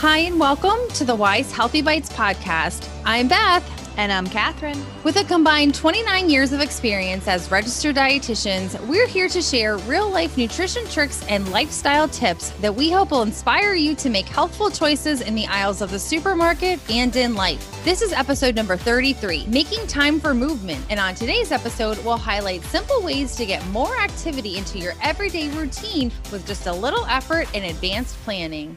Hi, and welcome to the Weis Healthy Bites podcast. I'm Beth. And I'm Catherine. With a combined 29 years of experience as registered dietitians, we're here to share real life nutrition tricks and lifestyle tips that we hope will inspire you to make healthful choices in the aisles of the supermarket and in life. This is episode number 33 Making Time for Movement. And on today's episode, we'll highlight simple ways to get more activity into your everyday routine with just a little effort and advanced planning.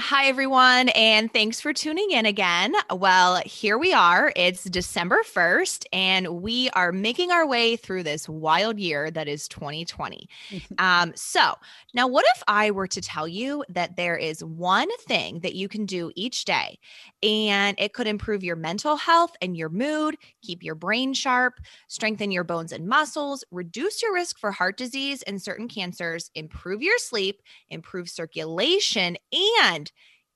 Hi, everyone, and thanks for tuning in again. Well, here we are. It's December 1st, and we are making our way through this wild year that is 2020. um, so, now what if I were to tell you that there is one thing that you can do each day, and it could improve your mental health and your mood, keep your brain sharp, strengthen your bones and muscles, reduce your risk for heart disease and certain cancers, improve your sleep, improve circulation, and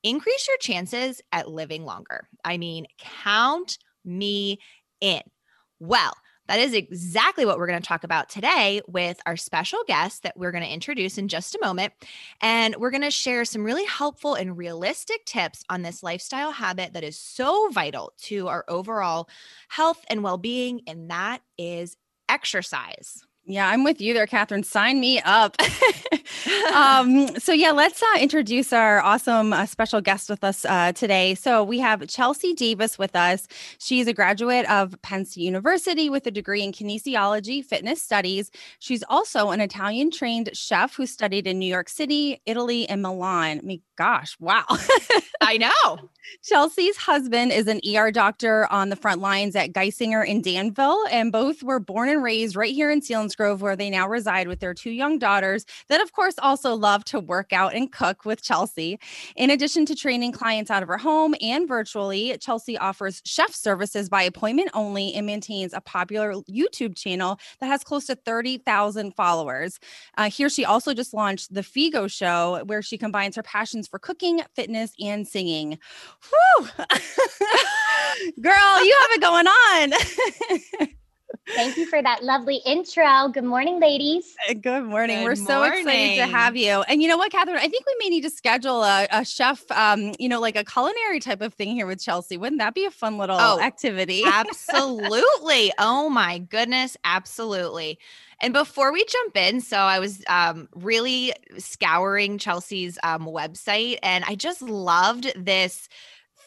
increase your chances at living longer. I mean, count me in. Well, that is exactly what we're going to talk about today with our special guest that we're going to introduce in just a moment. And we're going to share some really helpful and realistic tips on this lifestyle habit that is so vital to our overall health and well being, and that is exercise. Yeah, I'm with you there, Catherine. Sign me up. um, so, yeah, let's uh, introduce our awesome uh, special guest with us uh, today. So, we have Chelsey Davis with us. She's a graduate of Penn State University with a degree in kinesiology, fitness studies. She's also an Italian trained chef who studied in New York City, Italy, and Milan. Gosh, wow. I know. Chelsey's husband is an ER doctor on the front lines at Geisinger in Danville, and both were born and raised right here in Selinsgrove, where they now reside with their two young daughters that, of course, also love to work out and cook with Chelsey. In addition to training clients out of her home and virtually, Chelsey offers chef services by appointment only and maintains a popular YouTube channel that has close to 30,000 followers. Uh, here, she also just launched The Figo Show, where she combines her passions for cooking, fitness, and singing. Whew. Girl, you have it going on. Thank you for that lovely intro. Good morning, ladies. Uh, good morning. Good We're morning. so excited to have you. And you know what, Catherine? I think we may need to schedule a, a chef, um, you know, like a culinary type of thing here with Chelsey. Wouldn't that be a fun little oh, activity? absolutely. oh my goodness. Absolutely. And before we jump in, so I was um, really scouring Chelsey's um, website and I just loved this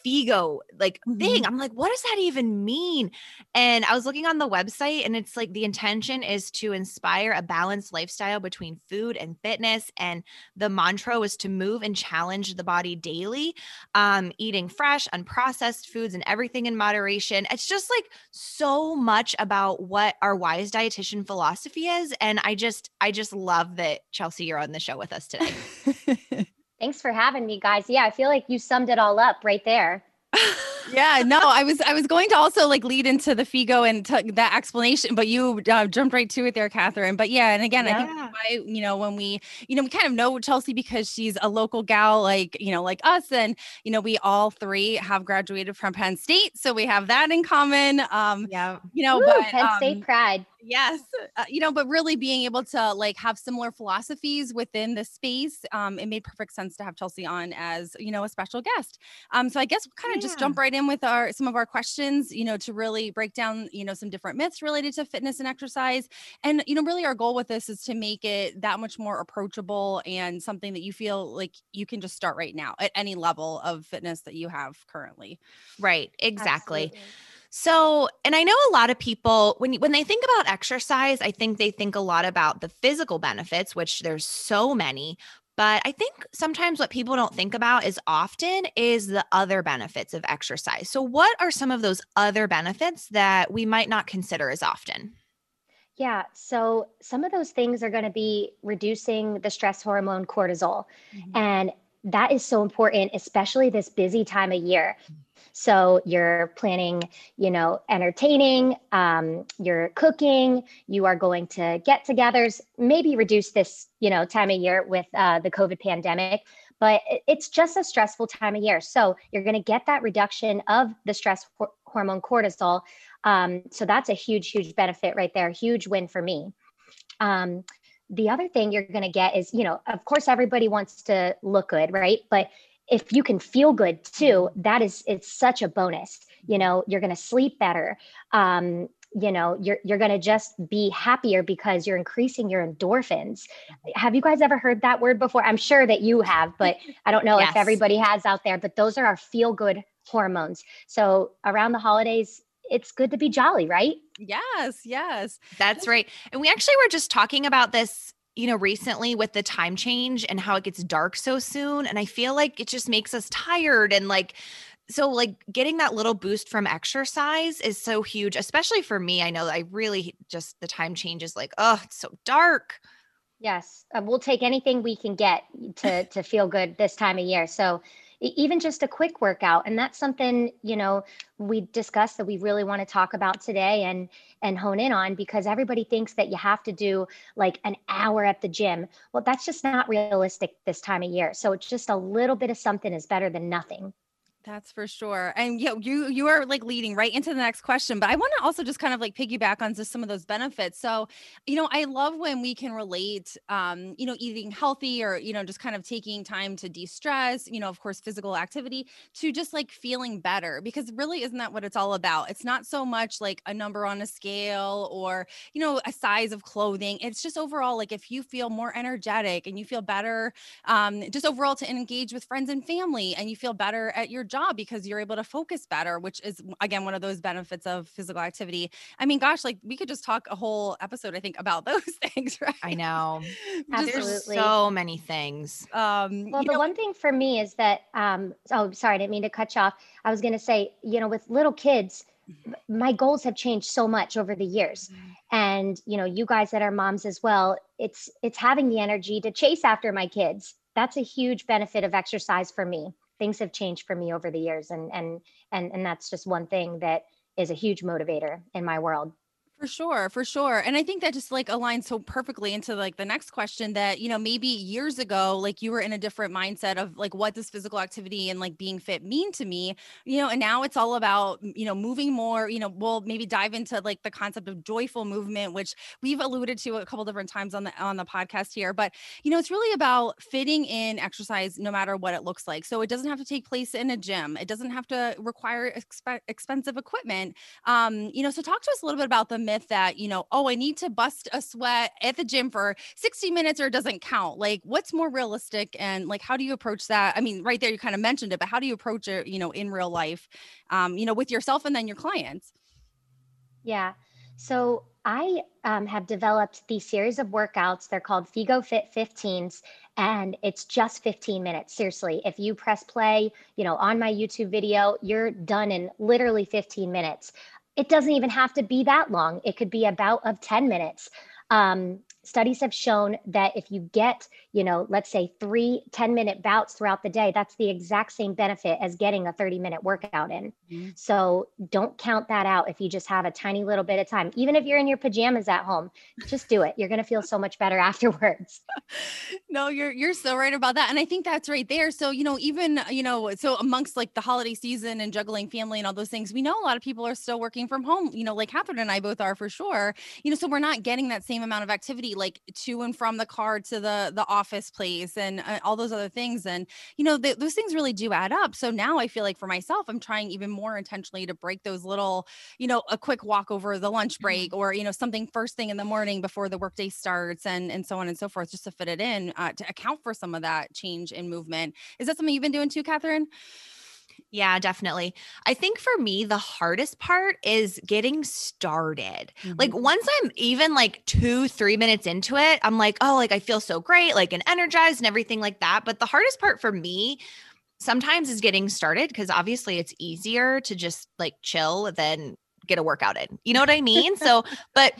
Figo like mm-hmm. thing. I'm like, what does that even mean? And I was looking on the website and it's like the intention is to inspire a balanced lifestyle between food and fitness. And the mantra was to move and challenge the body daily, um, eating fresh, unprocessed foods and everything in moderation. It's just like so much about what our Weis dietitian philosophy is. And I just, I just love that Chelsey, you're on the show with us today. Thanks for having me, guys. Yeah, I feel like you summed it all up right there. yeah, no, I was I was going to also like lead into the Figo and t- that explanation, but you uh, jumped right to it there, Catherine. But yeah, and again, yeah. I think why you know when we you know we kind of know Chelsey because she's a local gal like you know like us, and you know we all three have graduated from Penn State, so we have that in common. Um, yeah, you know, Woo, but Penn State um, pride yes uh, you know but really being able to like have similar philosophies within the space um it made perfect sense to have chelsey on as you know a special guest um so i guess we'll kind of yeah. just jump right in with our some of our questions you know to really break down you know some different myths related to fitness and exercise and you know really our goal with this is to make it that much more approachable and something that you feel like you can just start right now at any level of fitness that you have currently right exactly Absolutely. So, and I know a lot of people when when they think about exercise, I think they think a lot about the physical benefits, which there's so many, but I think sometimes what people don't think about is often is the other benefits of exercise. So, what are some of those other benefits that we might not consider as often? Yeah, so some of those things are going to be reducing the stress hormone cortisol. Mm-hmm. And that is so important, especially this busy time of year. So you're planning, you know, entertaining, um, you're cooking, you are going to get togethers, maybe reduce this, you know, time of year with uh, the COVID pandemic. But it's just a stressful time of year. So you're going to get that reduction of the stress ho- hormone cortisol. Um, so that's a huge, huge benefit right there. Huge win for me. Um, the other thing you're going to get is, you know, of course, everybody wants to look good, right? But if you can feel good too, that is it's such a bonus. You know, you're going to sleep better. Um, you know, you're you're going to just be happier because you're increasing your endorphins. Have you guys ever heard that word before? I'm sure that you have, but I don't know yes. if everybody has out there, but those are our feel good hormones. So around the holidays, it's good to be jolly, right? Yes, yes. That's right. And we actually were just talking about this you know, recently with the time change and how it gets dark so soon. And I feel like it just makes us tired and like, so like getting that little boost from exercise is so huge, especially for me. I know I really just the time change is like, oh, it's so dark. Yes, uh, we'll take anything we can get to to feel good this time of year. So even just a quick workout and that's something you know we discussed that we really want to talk about today and and hone in on because everybody thinks that you have to do like an hour at the gym. Well that's just not realistic this time of year so just a little bit of something is better than nothing that's for sure. And know, you you are like leading right into the next question, but I want to also just kind of like piggyback on just some of those benefits. So, you know, I love when we can relate um, you know, eating healthy or, you know, just kind of taking time to de-stress, you know, of course, physical activity to just like feeling better because really isn't that what it's all about? It's not so much like a number on a scale or, you know, a size of clothing. It's just overall like if you feel more energetic and you feel better um just overall to engage with friends and family and you feel better at your job job because you're able to focus better, which is again one of those benefits of physical activity. I mean, gosh, like we could just talk a whole episode, I think, about those things, right? I know. Absolutely. so many things. Um, well, the know, one thing for me is that um, oh, sorry, I didn't mean to cut you off. I was gonna say, you know, with little kids, mm-hmm. my goals have changed so much over the years mm-hmm. and you know you guys that are moms as well it's it's having the energy to chase after my kids that's a huge benefit of exercise for me things have changed for me over the years and and and and that's just one thing that is a huge motivator in my world for sure, for sure. And I think that just like aligns so perfectly into like the next question that, you know, maybe years ago, like you were in a different mindset of like, what does physical activity and like being fit mean to me? You know, and now it's all about, you know, moving more, you know, we'll maybe dive into like the concept of joyful movement, which we've alluded to a couple different times on the on the podcast here. But, you know, it's really about fitting in exercise no matter what it looks like. So it doesn't have to take place in a gym. It doesn't have to require exp- expensive equipment. Um, you know, so talk to us a little bit about the myth that, you know, oh, I need to bust a sweat at the gym for 60 minutes or it doesn't count? Like, what's more realistic? And like, how do you approach that? I mean, right there, you kind of mentioned it, but how do you approach it, you know, in real life, um, you know, with yourself and then your clients? Yeah. So I um, have developed these series of workouts. They're called Figo Fit 15s, and it's just 15 minutes. Seriously, if you press play, you know, on my YouTube video, you're done in literally 15 minutes it doesn't even have to be that long. It could be about of 10 minutes. Um, studies have shown that if you get, you know, let's say three 10 minute bouts throughout the day, that's the exact same benefit as getting a 30 minute workout in. Mm-hmm. So don't count that out if you just have a tiny little bit of time. Even if you're in your pajamas at home, just do it. You're going to feel so much better afterwards. no, you're you're so right about that. And I think that's right there. So, you know, even, you know, so amongst like the holiday season and juggling family and all those things, we know a lot of people are still working from home, you know, like Catherine and I both are for sure. You know, so we're not getting that same amount of activity like to and from the car to the the office place and uh, all those other things and you know th- those things really do add up. So now i feel like for myself i'm trying even more intentionally to break those little you know a quick walk over the lunch break mm-hmm. or you know something first thing in the morning before the workday starts and and so on and so forth just to fit it in uh, to account for some of that change in movement. Is that something you've been doing too catherine yeah, definitely. I think for me, the hardest part is getting started. Mm-hmm. Like, once I'm even like two, three minutes into it, I'm like, oh, like I feel so great, like and energized and everything like that. But the hardest part for me sometimes is getting started because obviously it's easier to just like chill than get a workout in. You know what I mean? so, but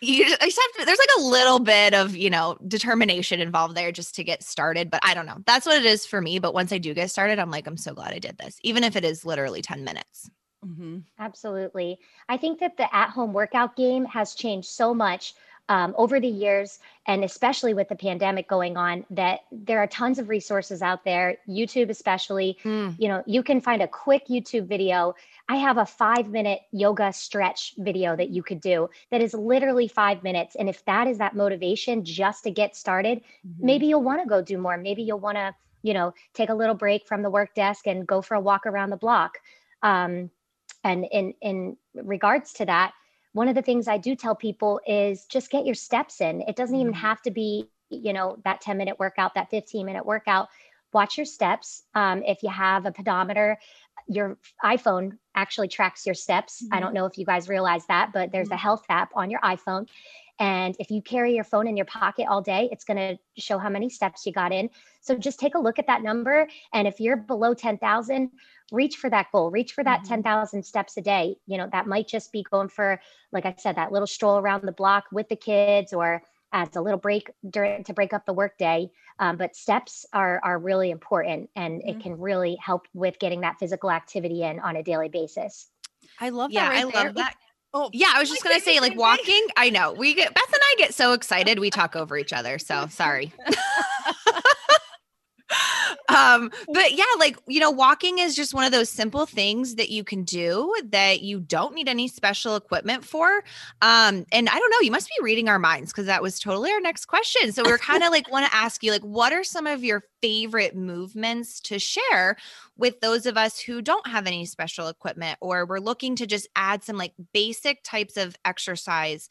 you just have to, there's like a little bit of you know determination involved there just to get started but i don't know that's what it is for me but once i do get started i'm like i'm so glad i did this even if it is literally 10 minutes mm-hmm. absolutely i think that the at-home workout game has changed so much um, over the years, and especially with the pandemic going on, that there are tons of resources out there, YouTube especially. Mm. You know, you can find a quick YouTube video. I have a five minute yoga stretch video that you could do that is literally five minutes. And if that is that motivation just to get started, mm-hmm. maybe you'll want to go do more. Maybe you'll want to you know, take a little break from the work desk and go for a walk around the block. Um, and in in regards to that, one of the things I do tell people is just get your steps in. It doesn't even mm-hmm. have to be, you know, that 10 minute workout, that 15 minute workout. Watch your steps. Um, if you have a pedometer, your iPhone actually tracks your steps. Mm-hmm. I don't know if you guys realize that, but there's mm-hmm. a health app on your iPhone. And if you carry your phone in your pocket all day, it's going to show how many steps you got in. So just take a look at that number. And if you're below 10,000, reach for that goal, reach for that mm-hmm. 10,000 steps a day. You know, that might just be going for, like I said, that little stroll around the block with the kids or as a little break during to break up the workday. Um, but steps are are really important, and mm-hmm. it can really help with getting that physical activity in on a daily basis. I love yeah, that. Right I love that. Oh, yeah, I was just gonna say, like walking. I know we get Beth and I get so excited we talk over each other. So sorry. um but yeah like you know walking is just one of those simple things that you can do that you don't need any special equipment for. Um and i don't know you must be reading our minds because that was totally our next question. So we're kind of like want to ask you like what are some of your favorite movements to share with those of us who don't have any special equipment or we're looking to just add some like basic types of exercise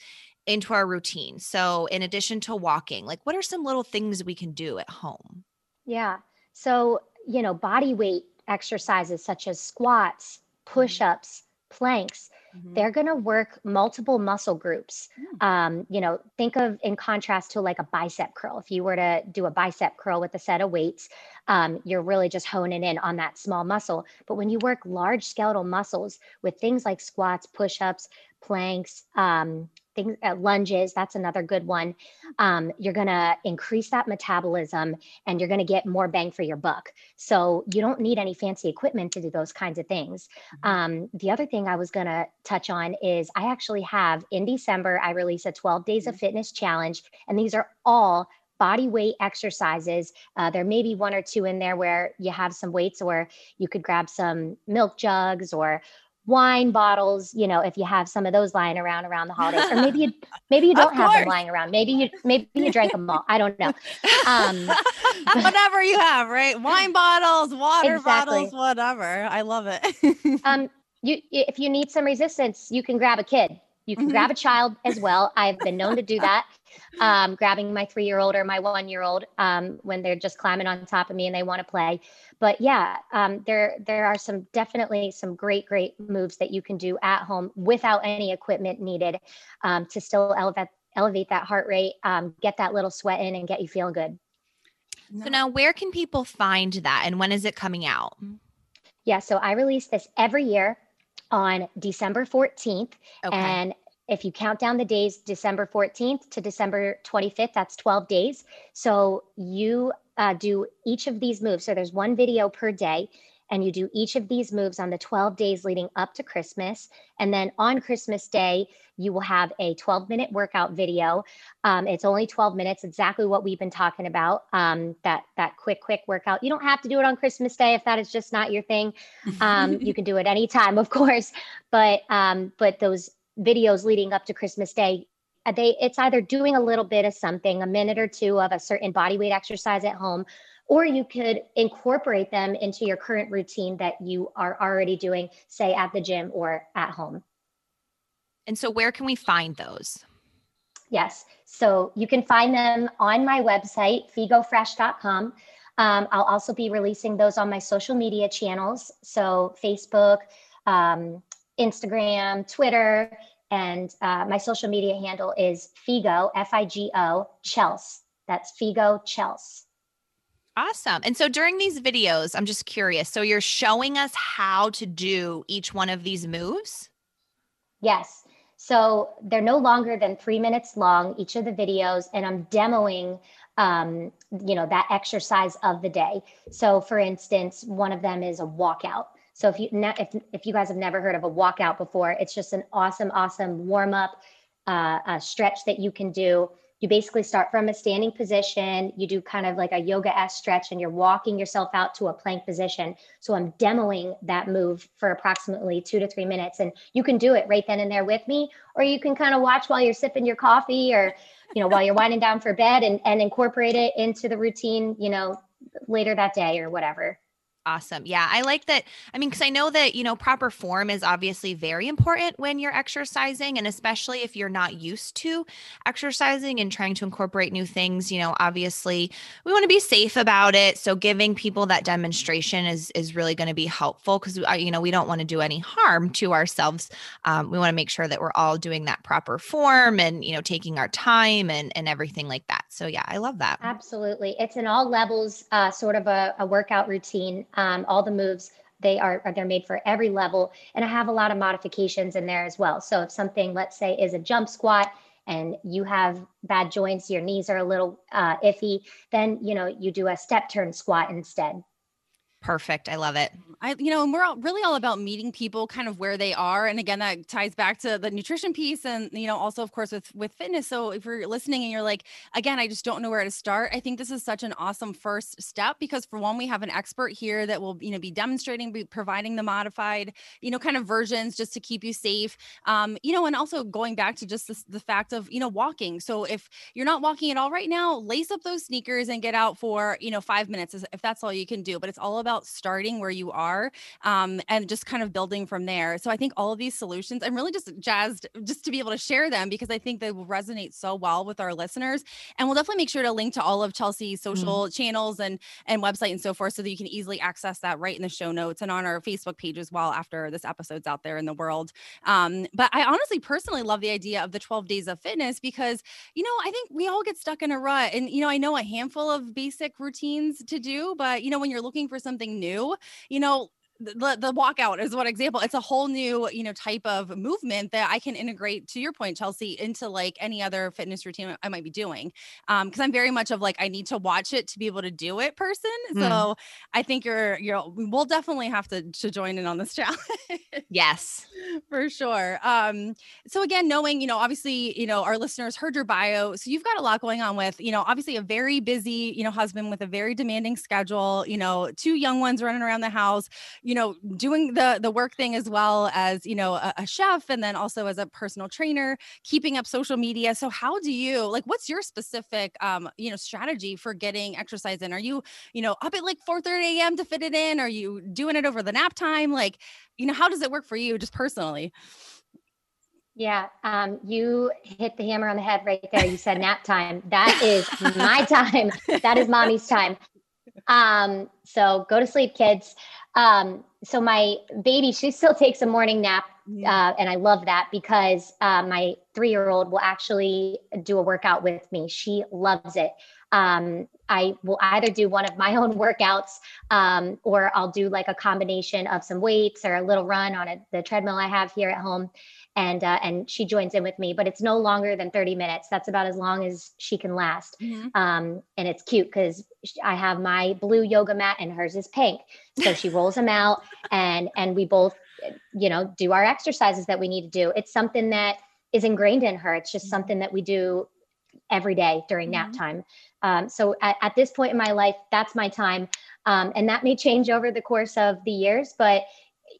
into our routine? So in addition to walking like what are some little things we can do at home? Yeah. So, you know, body weight exercises such as squats, mm-hmm. push ups, planks, mm-hmm. they're going to work multiple muscle groups. Mm. Um, you know, think of in contrast to like a bicep curl. If you were to do a bicep curl with a set of weights, um, you're really just honing in on that small muscle. But when you work large skeletal muscles with things like squats, push ups, planks, um, things uh, lunges that's another good one um, you're going to increase that metabolism and you're going to get more bang for your buck so you don't need any fancy equipment to do those kinds of things mm-hmm. um, the other thing i was going to touch on is i actually have in december i release a 12 days of mm-hmm. fitness challenge and these are all body weight exercises. Uh, there may be one or two in there where you have some weights, or you could grab some milk jugs or wine bottles you know if you have some of those lying around around the holidays or maybe you maybe you don't have them lying around. Maybe you maybe you drank them all. I don't know. Um whatever you have right? Wine bottles water exactly. bottles whatever. I love it. Um you if you need some resistance you can grab a kid you can mm-hmm. grab a child as well i've been known to do that um, grabbing my three year old or my one year old um, when they're just climbing on top of me and they want to play. But yeah, um, there there are some definitely some great great moves that you can do at home without any equipment needed um, to still elevate elevate that heart rate, um, get that little sweat in, and get you feeling good. So now, where can people find that, and when is it coming out? Yeah, so I release this every year on December 14th. Okay. And if you count down the days, December 14th to December 25th, that's 12 days. So you uh, do each of these moves. So there's one video per day, and you do each of these moves on the 12 days leading up to Christmas. And then on Christmas Day, you will have a 12 minute workout video. Um, it's only 12 minutes, exactly what we've been talking about. Um, that that quick, quick workout. You don't have to do it on Christmas Day if that is just not your thing. Um, you can do it anytime, of course. But um, but those videos leading up to Christmas Day, uh, they it's either doing a little bit of something, a minute or two of a certain body weight exercise at home, or you could incorporate them into your current routine that you are already doing, say at the gym or at home. And so, where can we find those? Yes. So you can find them on my website, figofresh.com. Um, I'll also be releasing those on my social media channels. So Facebook, um, Instagram, Twitter, and uh, my social media handle is Figo, F I G O, Chels. That's Figo Chels. Awesome. And so during these videos, I'm just curious. So you're showing us how to do each one of these moves? Yes. So they're no longer than three minutes long, each of the videos, and I'm demoing um, you know, that exercise of the day. So for instance, one of them is a walkout. So if you if if you guys have never heard of a walkout before, it's just an awesome, awesome warm up uh, stretch that you can do. You basically start from a standing position. You do kind of like a yoga s stretch, and you're walking yourself out to a plank position. So I'm demoing that move for approximately two to three minutes, and you can do it right then and there with me, or you can kind of watch while you're sipping your coffee, or you know while you're winding down for bed, and and incorporate it into the routine. You know later that day or whatever. Awesome. Yeah, I like that. I mean, because I know that, you know, proper form is obviously very important when you're exercising, and especially if you're not used to exercising and trying to incorporate new things, you know, obviously we want to be safe about it. So giving people that demonstration is is really going to be helpful because, you know, we don't want to do any harm to ourselves. Um, we want to make sure that we're all doing that proper form and, you know, taking our time and, and everything like that. So yeah, I love that. Absolutely. It's in all levels, uh, sort of a, a workout routine um, all the moves they are they're made for every level. And i have a lot of modifications in there as well. So if something let's say is a jump squat and you have bad joints your knees are a little uh, iffy then you know you do a step turn squat instead Perfect. I love it. I, you know, and we're all, really all about meeting people kind of where they are. And again, that ties back to the nutrition piece and, you know, also of course with, with fitness. So if you're listening and you're like, again, I just don't know where to start. I think this is such an awesome first step because for one, we have an expert here that will, you know, be demonstrating, be providing the modified, you know, kind of versions just to keep you safe. Um, you know, and also going back to just this, the fact of, you know, walking. So if you're not walking at all right now, lace up those sneakers and get out for, you know, five minutes if that's all you can do, but it's all about about starting where you are um, and just kind of building from there. So I think all of these solutions, I'm really just jazzed just to be able to share them because I think they will resonate so well with our listeners. And we'll definitely make sure to link to all of Chelsey's mm-hmm. social mm. channels and and website and so forth so that you can easily access that right in the show notes and on our Facebook page as well after this episode's out there in the world. Um, but I honestly personally love the idea of the 12 days of fitness because you know I think we all get stuck in a rut and you know I know a handful of basic routines to do but you know when you're looking for something something new, you know, the, the walkout is one example. It's a whole new, you know, type of movement that I can integrate to your point, Chelsey, into like any other fitness routine I might be doing. Um, because I'm very much of like I need to watch it to be able to do it person. Mm. So I think you're you're we'll definitely have to to join in on this challenge. yes. For sure. Um, so again, knowing, you know, obviously, you know, our listeners heard your bio. So you've got a lot going on with, you know, obviously a very busy, you know, husband with a very demanding schedule, you know, two young ones running around the house you know, doing the the work thing as well as, you know, a, a chef and then also as a personal trainer, keeping up social media. So how do you like what's your specific um, you know, strategy for getting exercise in? Are you, you know, up at like 4 30 a.m. to fit it in? Are you doing it over the nap time? Like, you know, how does it work for you just personally? Yeah, um, you hit the hammer on the head right there. You said nap time. That is my time. That is mommy's time. Um, so go to sleep, kids. Um, so my baby, she still takes a morning nap. Uh, and I love that because uh, my three year old will actually do a workout with me. She loves it. Um, I will either do one of my own workouts um, or I'll do like a combination of some weights or a little run on a, the treadmill I have here at home and uh, and she joins in with me but it's no longer than 30 minutes. That's about as long as she can last. Mm-hmm. um, and it's cute because i have my blue yoga mat and hers is pink. So she rolls them out and and we both you know do our exercises that we need to do. It's something that is ingrained in her. It's just mm-hmm. something that we do every day during nap mm-hmm. time. Um, so at, at, this point in my life that's my time. Um, and that may change over the course of the years but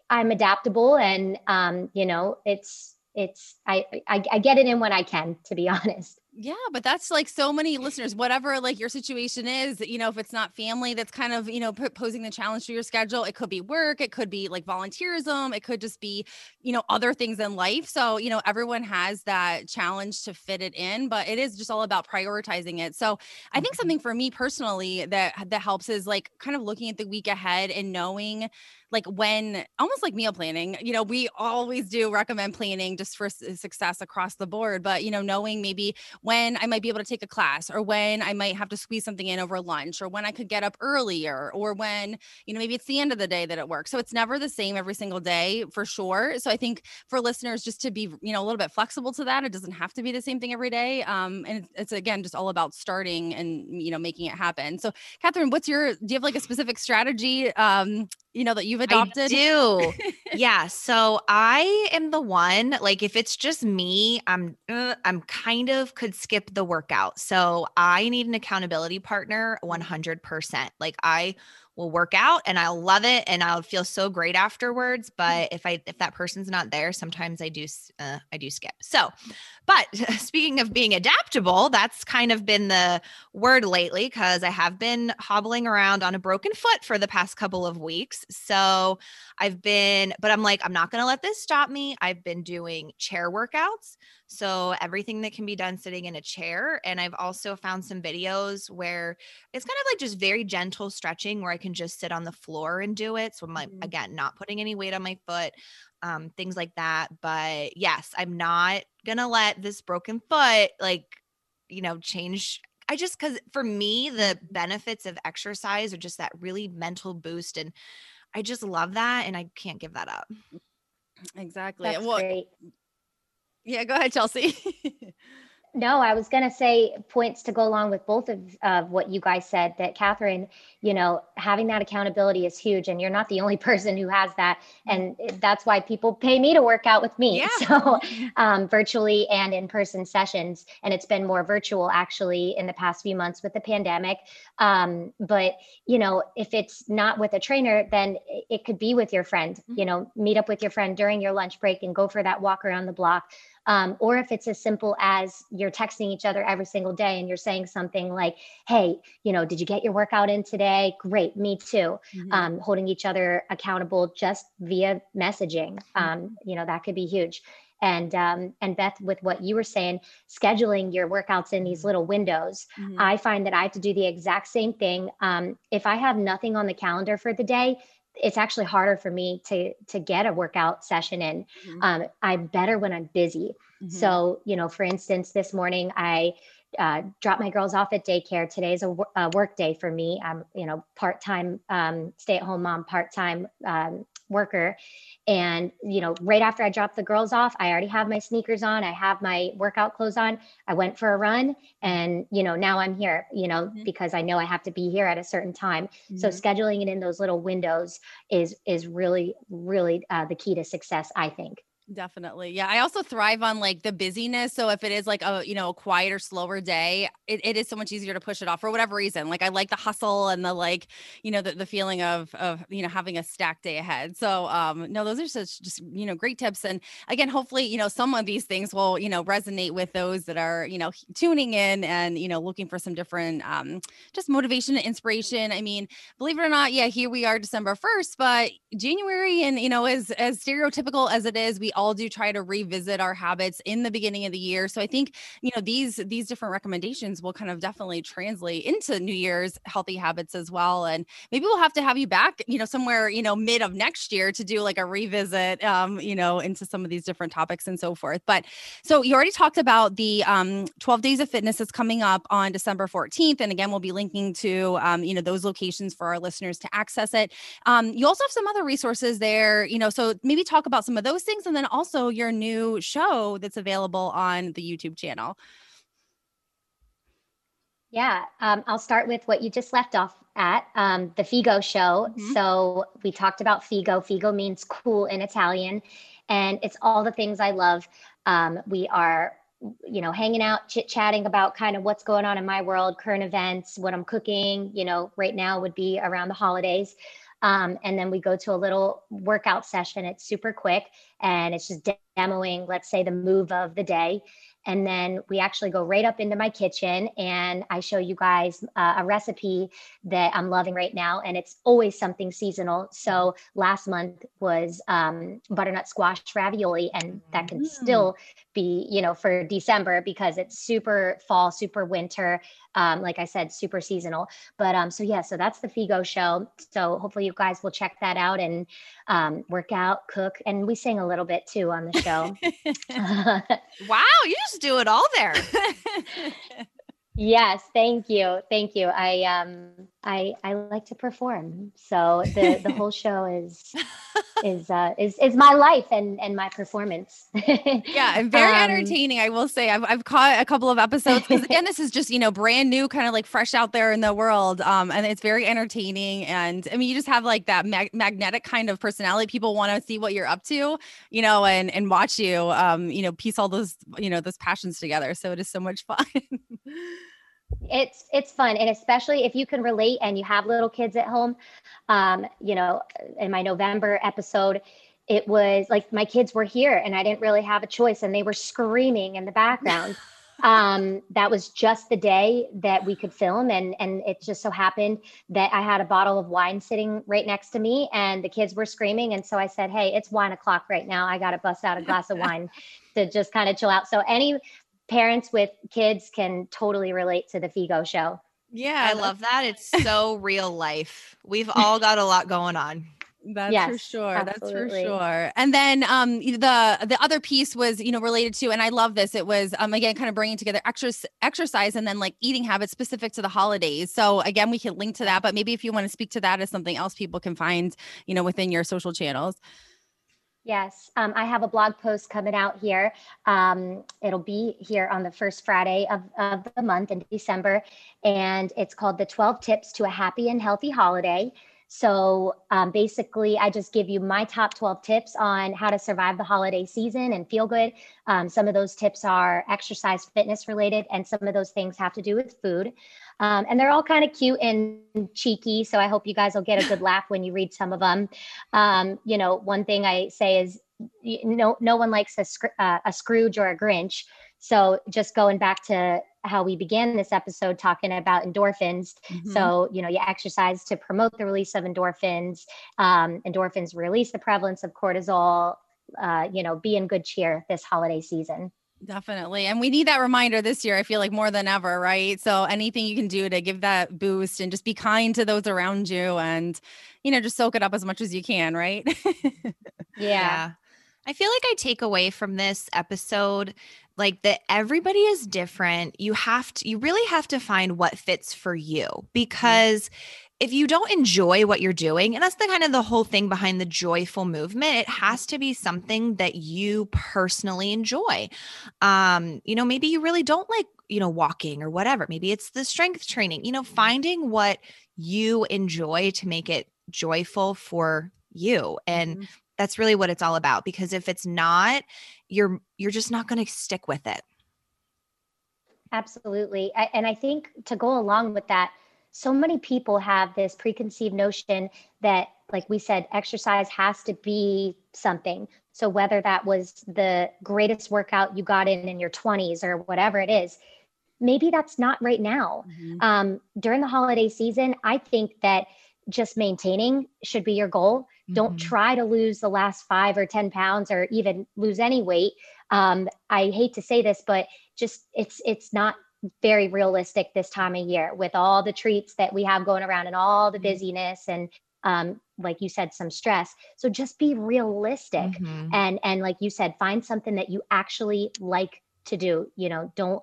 I'm adaptable and um, you know, it's it's I, I I get it in when I can, to be honest. Yeah, but that's like so many listeners, whatever like your situation is, you know, if it's not family that's kind of, you know, posing the challenge to your schedule, it could be work, it could be like volunteerism, it could just be, you know, other things in life. So, you know, everyone has that challenge to fit it in, but it is just all about prioritizing it. So, I think mm-hmm. something for me personally that that helps is like kind of looking at the week ahead and knowing like when almost like meal planning, you know, we always do recommend planning just for success across the board, but you know, knowing maybe when I might be able to take a class or when I might have to squeeze something in over lunch or when I could get up earlier or when, you know, maybe it's the end of the day that it works. So it's never the same every single day for sure. So I think for listeners just to be, you know, a little bit flexible to that, it doesn't have to be the same thing every day. Um, and it's, again just all about starting and you know making it happen. So Catherine, what's your do you have like a specific strategy um, you know that you've adopted? I do. yeah. So I am the one like if it's just me, I'm uh, I'm kind of could skip the workout. So I need an accountability partner 100%. Like I will work out and I'll love it and I'll feel so great afterwards. But if I if that person's not there, sometimes I do uh, I do skip. So, but speaking of being adaptable, that's kind of been the word lately because I have been hobbling around on a broken foot for the past couple of weeks. So I've been, but I'm like, I'm not going to let this stop me. I've been doing chair workouts. So everything that can be done sitting in a chair. And I've also found some videos where it's kind of like just very gentle stretching where I can just sit on the floor and do it. So I'm like, mm-hmm. again, not putting any weight on my foot, um, things like that. But yes, I'm not gonna let this broken foot like, you know, change I just because for me, the benefits of exercise are just that really mental boost. And I just love that. And I can't give that up. Exactly. That's well, great. Yeah, go ahead, Chelsey. No, I was going to say points to go along with both of uh, what you guys said that Catherine, you know, having that accountability is huge. And you're not the only person who has that. And that's why people pay me to work out with me. Yeah. So um, virtually and in person sessions. And it's been more virtual actually in the past few months with the pandemic. Um, but, you know, if it's not with a trainer, then it could be with your friend, mm-hmm. you know, meet up with your friend during your lunch break and go for that walk around the block um, or if it's as simple as you're texting each other every single day and you're saying something like, hey, you know, did you get your workout in today? Great, me too. Mm-hmm. Um, holding each other accountable just via messaging. Mm-hmm. Um, you know, that could be huge. And um, and Beth, with what you were saying, scheduling your workouts in these mm-hmm. little windows, mm-hmm. I find that I have to do the exact same thing. Um, if I have nothing on the calendar for the day, it's actually harder for me to to get a workout session in. Mm-hmm. Um, I'm better when I'm busy. Mm-hmm. So, you know, for instance, this morning I uh, dropped my girls off at daycare. Today's a, a work day for me. I'm, you know, part time um, stay at home mom, part time um, worker. And, you know, right after I dropped the girls off, I already have my sneakers on. I have my workout clothes on. I went for a run and, you know, now I'm here, you know, mm-hmm. because I know I have to be here at a certain time. Mm-hmm. So scheduling it in those little windows is, is really, really uh, the key to success, I think. Definitely. Yeah. I also thrive on like the busyness. So if it is like a, you know, a quieter, slower day, it, it is so much easier to push it off for whatever reason. Like I like the hustle and the like, you know, the, the feeling of, of, you know, having a stacked day ahead. So um, no, those are such just, you know, great tips. And again, hopefully, you know, some of these things will, you know, resonate with those that are, you know, tuning in and, you know, looking for some different um, just motivation and inspiration. I mean, believe it or not, yeah, here we are December 1st, but January and, you know, as, as stereotypical as it is, we all do try to revisit our habits in the beginning of the year. So I think, you know, these these different recommendations will kind of definitely translate into New Year's healthy habits as well. And maybe we'll have to have you back, you know, somewhere, you know, mid of next year to do like a revisit um, you know, into some of these different topics and so forth. But so you already talked about the um 12 days of fitness is coming up on December 14th. And again, we'll be linking to um, you know, those locations for our listeners to access it. Um, you also have some other resources there, you know, so maybe talk about some of those things and then also your new show that's available on the YouTube channel. Yeah, um, I'll start with what you just left off at um, the Figo show. Mm-hmm. So we talked about Figo. Figo means cool in Italian, and it's all the things I love. Um, we are, you know, hanging out, chit chatting about kind of what's going on in my world, current events, what I'm cooking. You know, right now would be around the holidays. Um, and then we go to a little workout session. It's super quick and it's just demoing, let's say, the move of the day. And then we actually go right up into my kitchen and I show you guys uh, a recipe that I'm loving right now. And it's always something seasonal. So last month was um, butternut squash ravioli, and that can mm. still be, you know, for December because it's super fall, super winter. Um, like I said, super seasonal. But um, so yeah, so that's the Figo show. So hopefully you guys will check that out and um, work out, cook, and we sing a little bit too on the show. wow, you just do it all there. yes, thank you, thank you. I um, I I like to perform, so the the whole show is is uh, is is my life and and my performance. yeah, and very um, entertaining. I will say, I've I've caught a couple of episodes because again, this is just you know brand new, kind of like fresh out there in the world, um, and it's very entertaining. And I mean, you just have like that mag- magnetic kind of personality. People want to see what you're up to, you know, and and watch you, um, you know, piece all those you know those passions together. So it is so much fun. It's it's fun and especially if you can relate and you have little kids at home um you know in my november episode it was like my kids were here and i didn't really have a choice and they were screaming in the background. Um that was just the day that we could film and and it just so happened that i had a bottle of wine sitting right next to me and the kids were screaming and so i said hey it's wine o'clock right now. I gotta bust out a glass of wine to just kind of chill out. So any parents with kids can totally relate to the Figo show. Yeah, I love that. It's so real life. We've all got a lot going on. That's yes, for sure. Absolutely. That's for sure. And then um the the other piece was, you know, related to and I love this. It was um again kind of bringing together extra exercise and then like eating habits specific to the holidays. So again, we can link to that, but maybe if you want to speak to that as something else people can find, you know, within your social channels. Yes, um, I have a blog post coming out here. Um, it'll be here on the first Friday of, of the month in December, and it's called The 12 Tips to a Happy and Healthy Holiday. So um, basically, I just give you my top 12 tips on how to survive the holiday season and feel good. Um, some of those tips are exercise, fitness related, and some of those things have to do with food. Um, and they're all kind of cute and cheeky. So I hope you guys will get a good laugh when you read some of them. Um, you know, one thing I say is no, no one likes a, uh, a Scrooge or a Grinch. So just going back to how we began this episode talking about endorphins. Mm-hmm. So, you know, you exercise to promote the release of endorphins. Um, endorphins release the prevalence of cortisol. Uh, you know, be in good cheer this holiday season. Definitely. And we need that reminder this year, I feel like more than ever, right? So anything you can do to give that boost and just be kind to those around you and, you know, just soak it up as much as you can, right? yeah. yeah. I feel like I take away from this episode like that everybody is different. You have to you really have to find what fits for you mm-hmm. because if you don't enjoy what you're doing, and that's the kind of the whole thing behind the joyful movement, it has to be something that you personally enjoy. Um, you know, maybe you really don't like, you know, walking or whatever. Maybe it's the strength training, you know, finding what you enjoy to make it joyful for you. And mm-hmm. That's really what it's all about because if it's not, you're you're just not going to stick with it. Absolutely. And I think to go along with that, so many people have this preconceived notion that like we said exercise has to be something so whether that was the greatest workout you got in in your 20s or whatever it is maybe that's not right now mm-hmm. um, during the holiday season i think that just maintaining should be your goal mm-hmm. don't try to lose the last five or ten pounds or even lose any weight um, i hate to say this but just it's it's not very realistic this time of year with all the treats that we have going around and all the mm-hmm. busyness and um, like you said some stress so just be realistic mm-hmm. and and like you said find something that you actually like to do you know don't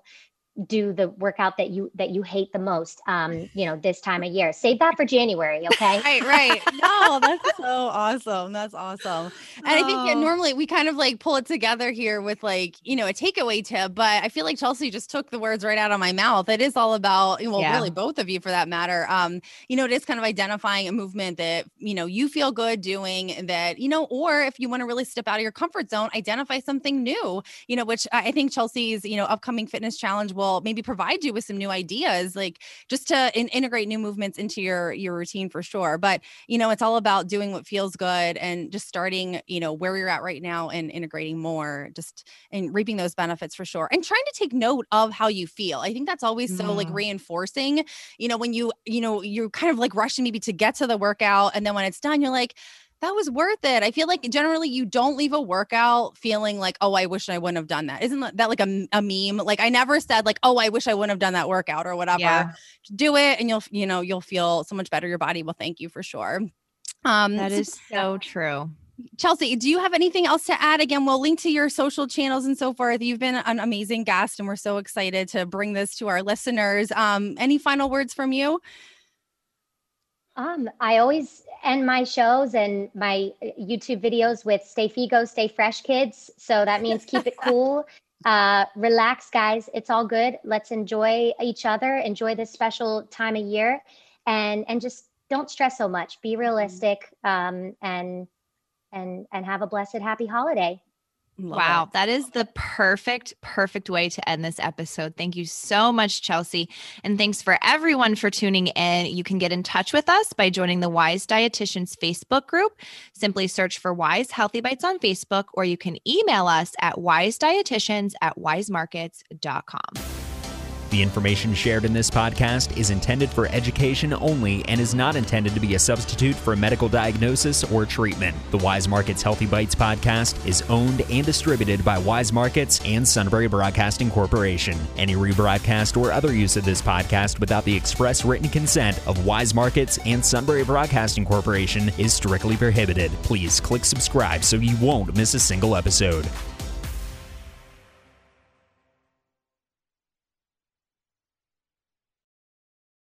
do the workout that you that you hate the most um you know this time of year save that for january okay right right no that's so awesome that's awesome and oh. i think yeah, oh. normally we kind of like pull it together here with like you know a takeaway tip but i feel like chelsey just took the words right out of my mouth it is all about well yeah. really both of you for that matter um you know it is kind of identifying a movement that you know you feel good doing that you know or if you want to really step out of your comfort zone identify something new you know which i think chelsey's you know upcoming fitness challenge will will maybe provide you with some new ideas like just to in- integrate new movements into your your routine for sure. But you know it's all about doing what feels good and just starting you know where you're at right now and integrating more just and reaping those benefits for sure and trying to take note of how you feel. I think that's always so like mm. reinforcing you know when you you know you're kind of like rushing maybe to get to the workout and then when it's done you're like that was worth it. I feel like generally you don't leave a workout feeling like, oh, I wish I wouldn't have done that. Isn't that like a, a meme? Like I never said like, oh, I wish I wouldn't have done that workout or whatever. Yeah. Do it and you'll, you know, you'll feel so much better. Your body will thank you for sure. Um, that is so, so true. Chelsey, do you have anything else to add? Again, we'll link to your social channels and so forth. You've been an amazing guest, and we're so excited to bring this to our listeners. Um, any final words from you? Um, I always end my shows and my uh, YouTube videos with stay Figo, stay fresh, kids. So that means keep it cool. Uh, relax, guys. It's all good. Let's enjoy each other, enjoy this special time of year, and and just don't stress so much. Be realistic, um, and and and have a blessed, happy holiday. Love wow, it. that is the perfect, perfect way to end this episode. Thank you so much, Chelsey. And thanks for everyone for tuning in. You can get in touch with us by joining the Weis Dietitians Facebook group. Simply search for Weis Healthy Bites on Facebook, or you can email us at weisdietitians at weismarkets.com. The information shared in this podcast is intended for education only and is not intended to be a substitute for a medical diagnosis or treatment. The Weis Markets Healthy Bites podcast is owned and distributed by Weis Markets and Sunbury Broadcasting Corporation. Any rebroadcast or other use of this podcast without the express written consent of Weis Markets and Sunbury Broadcasting Corporation is strictly prohibited. Please click subscribe so you won't miss a single episode.